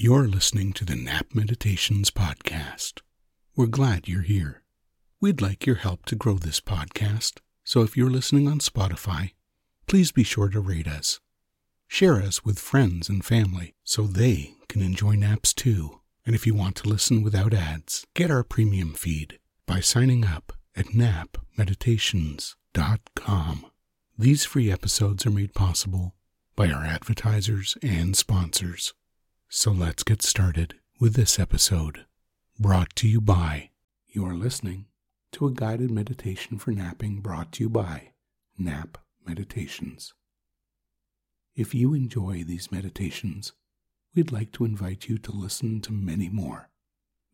You're listening to the Nap Meditations Podcast. We're glad you're here. We'd like your help to grow this podcast, so if you're listening on Spotify, please be sure to rate us. Share us with friends and family so they can enjoy naps too. And if you want to listen without ads, get our premium feed by signing up at napmeditations.com. These free episodes are made possible by our advertisers and sponsors. So let's get started with this episode, brought to you by. You're listening to a guided meditation for napping brought to you by Nap Meditations. If you enjoy these meditations, we'd like to invite you to listen to many more.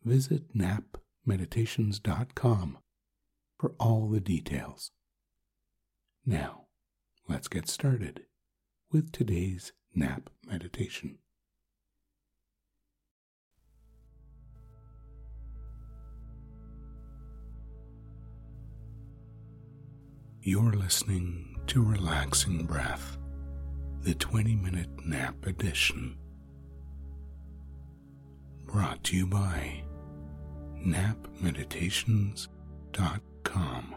Visit napmeditations.com for all the details. Now, let's get started with today's nap meditation. You're listening to Relaxing Breath, the 20 minute nap edition. Brought to you by napmeditations.com.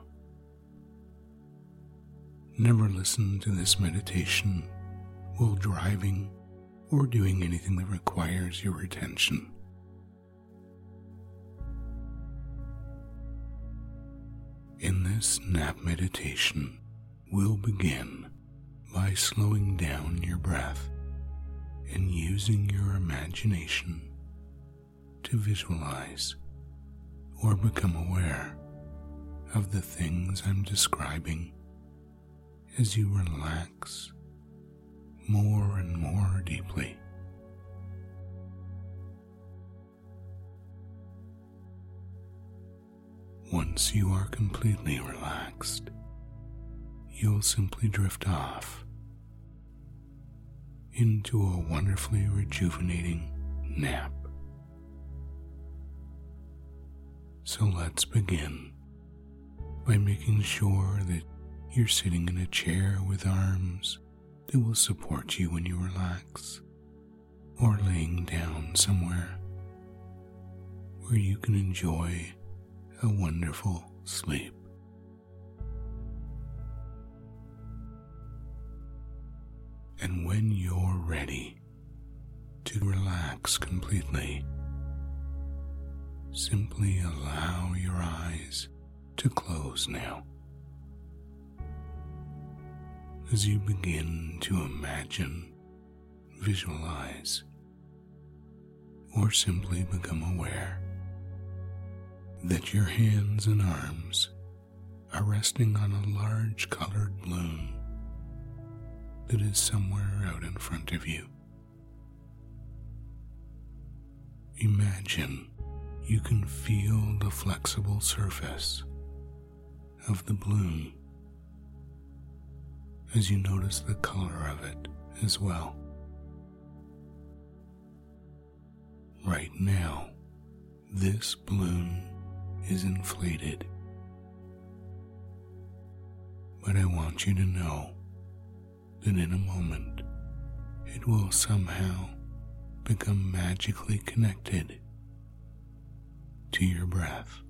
Never listen to this meditation while driving or doing anything that requires your attention. This nap meditation, we'll begin by slowing down your breath and using your imagination to visualize or become aware of the things I'm describing as you relax more and more deeply. Once you are completely relaxed, you'll simply drift off into a wonderfully rejuvenating nap. So let's begin by making sure that you're sitting in a chair with arms that will support you when you relax, or laying down somewhere where you can enjoy a wonderful sleep. And when you're ready to relax completely, simply allow your eyes to close now. As you begin to imagine, visualize, or simply become aware that your hands and arms are resting on a large colored balloon that is somewhere out in front of you. Imagine you can feel the flexible surface of the balloon as you notice the color of it as well. Right now, this balloon is inflated. But I want you to know that in a moment it will somehow become magically connected to your breath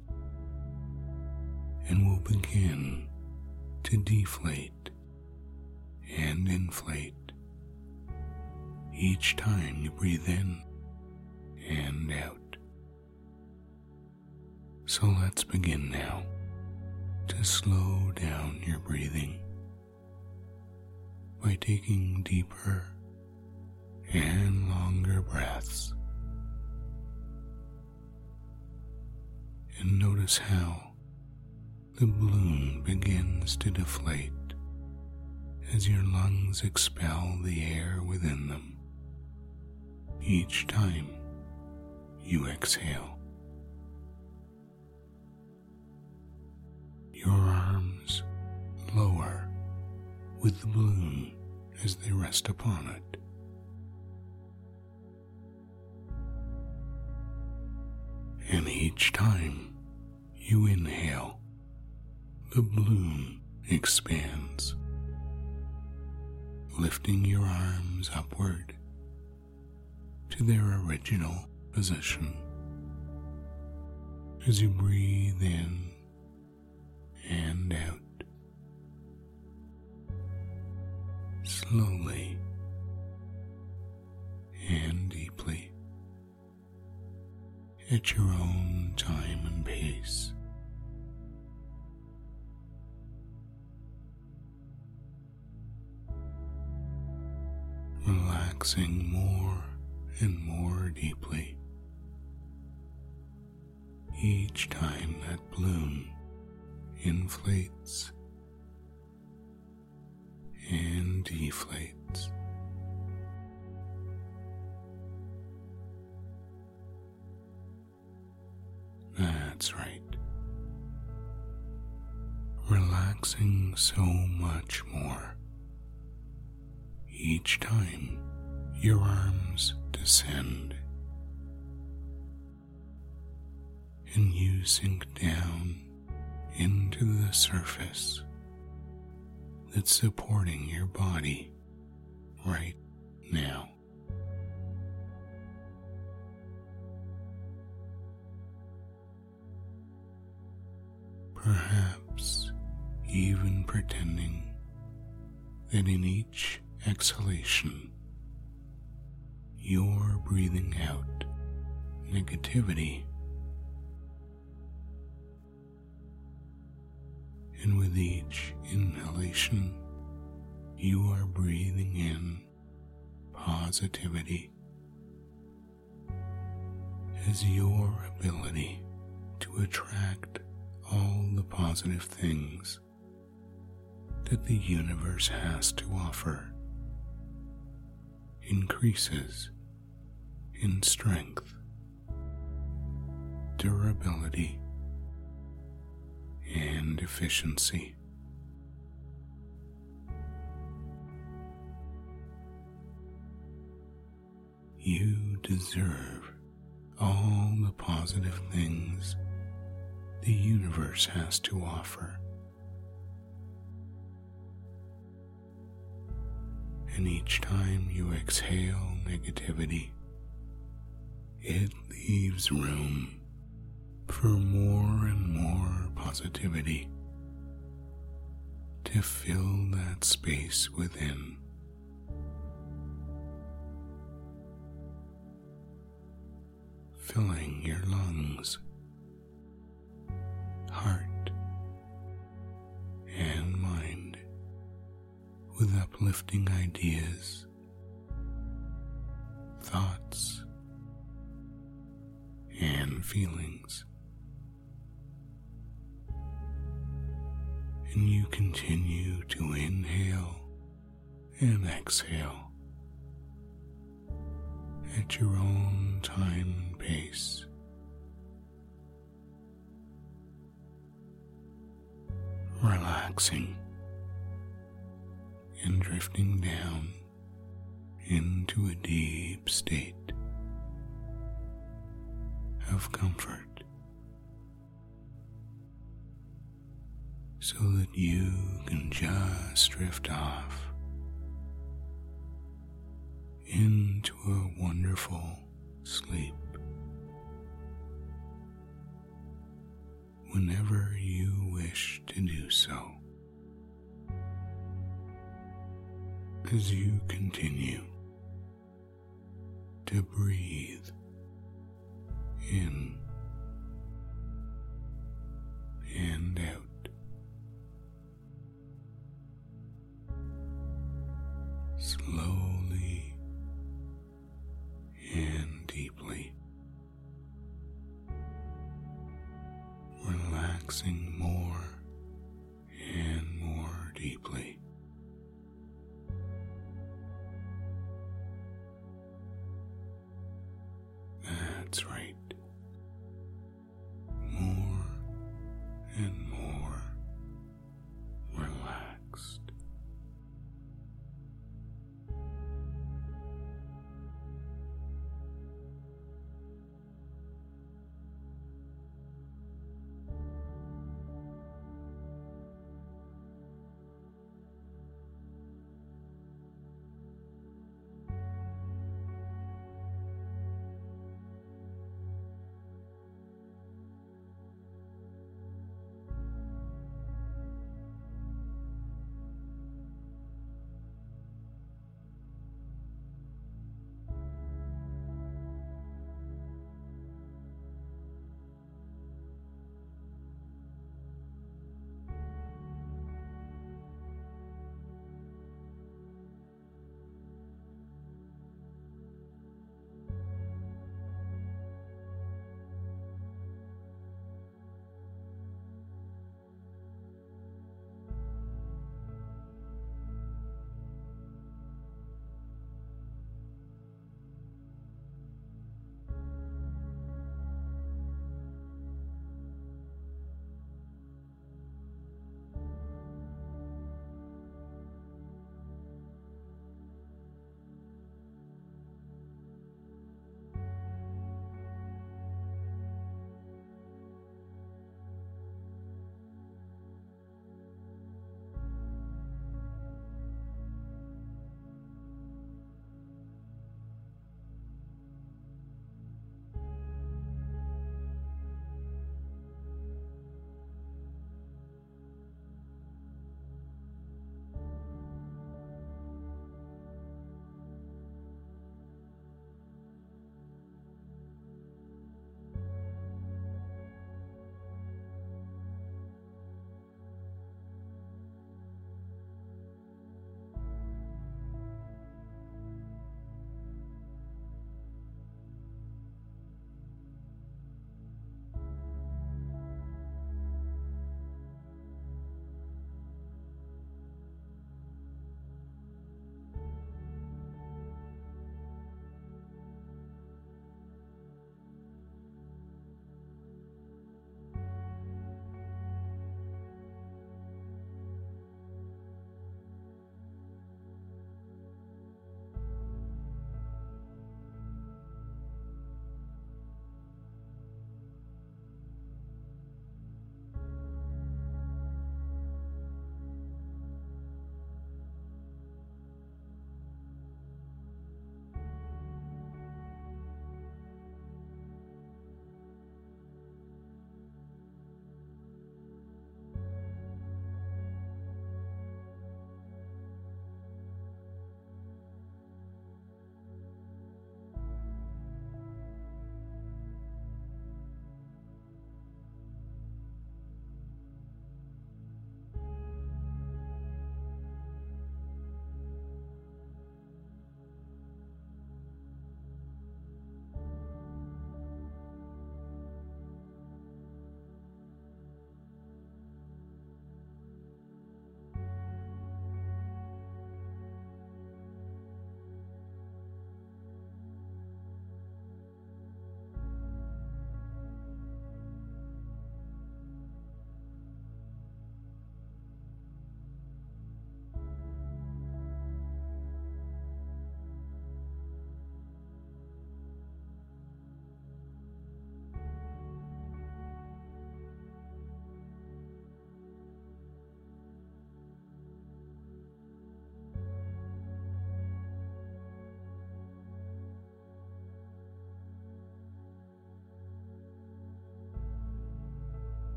and will begin to deflate and inflate each time you breathe in and out. So let's begin now to slow down your breathing by taking deeper and longer breaths. And notice how the balloon begins to deflate as your lungs expel the air within them each time you exhale. Your arms lower with the balloon as they rest upon it. And each time you inhale, the balloon expands, lifting your arms upward to their original position. As you breathe in slowly and deeply at your own time and pace. Relaxing more and more deeply each time that bloom inflates Relaxing so much more. Each time your arms descend and you sink down into the surface that's supporting your body right now. Perhaps even pretending that in each exhalation you're breathing out negativity. And with each inhalation, you are breathing in positivity as your ability to attract all the positive things that the universe has to offer increases in strength, durability, and efficiency. You deserve all the positive things the universe has to offer. And each time you exhale negativity, it leaves room for more and more positivity to fill that space within. Filling your lungs, heart, and mind with uplifting ideas, thoughts, and feelings. and you continue to inhale and exhale at your own time and pace. Relaxing and drifting down into a deep state of comfort. so that you can just drift off into a wonderful sleep whenever you wish to do so. As you continue to breathe in and out. slowly and deeply, relaxing more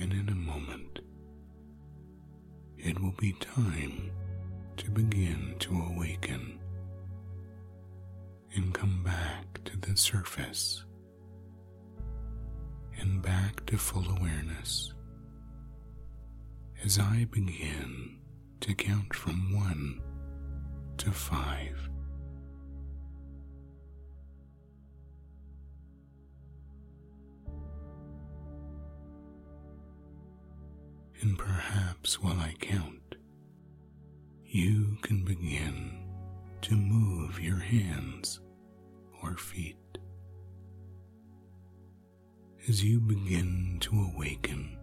And in a moment, it will be time to begin to awaken and come back to the surface and back to full awareness as I begin to count from one to five. And perhaps while I count, you can begin to move your hands or feet as you begin to awaken,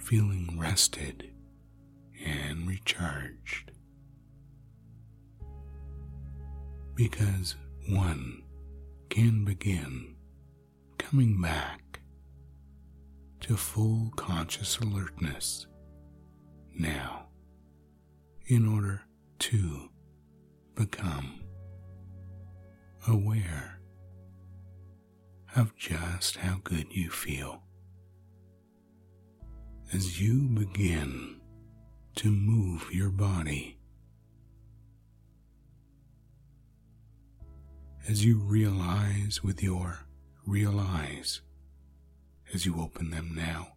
feeling rested and recharged. Because one can begin coming back to full conscious alertness now in order to become aware of just how good you feel as you begin to move your body. As you realize with your real eyes, as you open them now,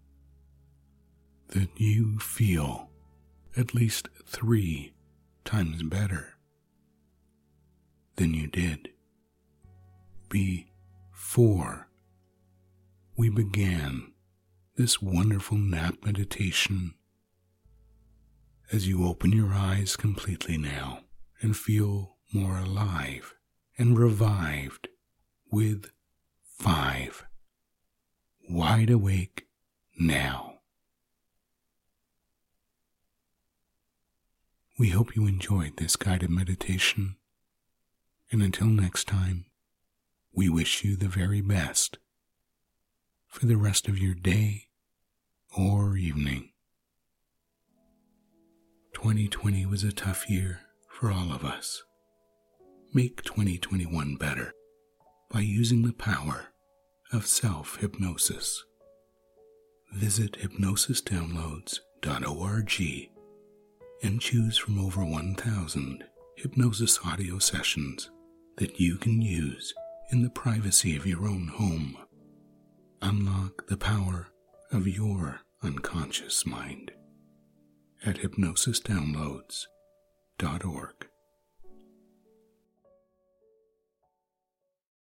that you feel at least three times better than you did before we began this wonderful nap meditation. As you open your eyes completely now and feel more alive and revived with five wide awake now. We hope you enjoyed this guided meditation, and until next time, we wish you the very best for the rest of your day or evening. 2020 was a tough year for all of us. Make 2021 better by using the power of self hypnosis. Visit hypnosisdownloads.org and choose from over 1,000 hypnosis audio sessions that you can use in the privacy of your own home. Unlock the power of your unconscious mind at hypnosisdownloads.org.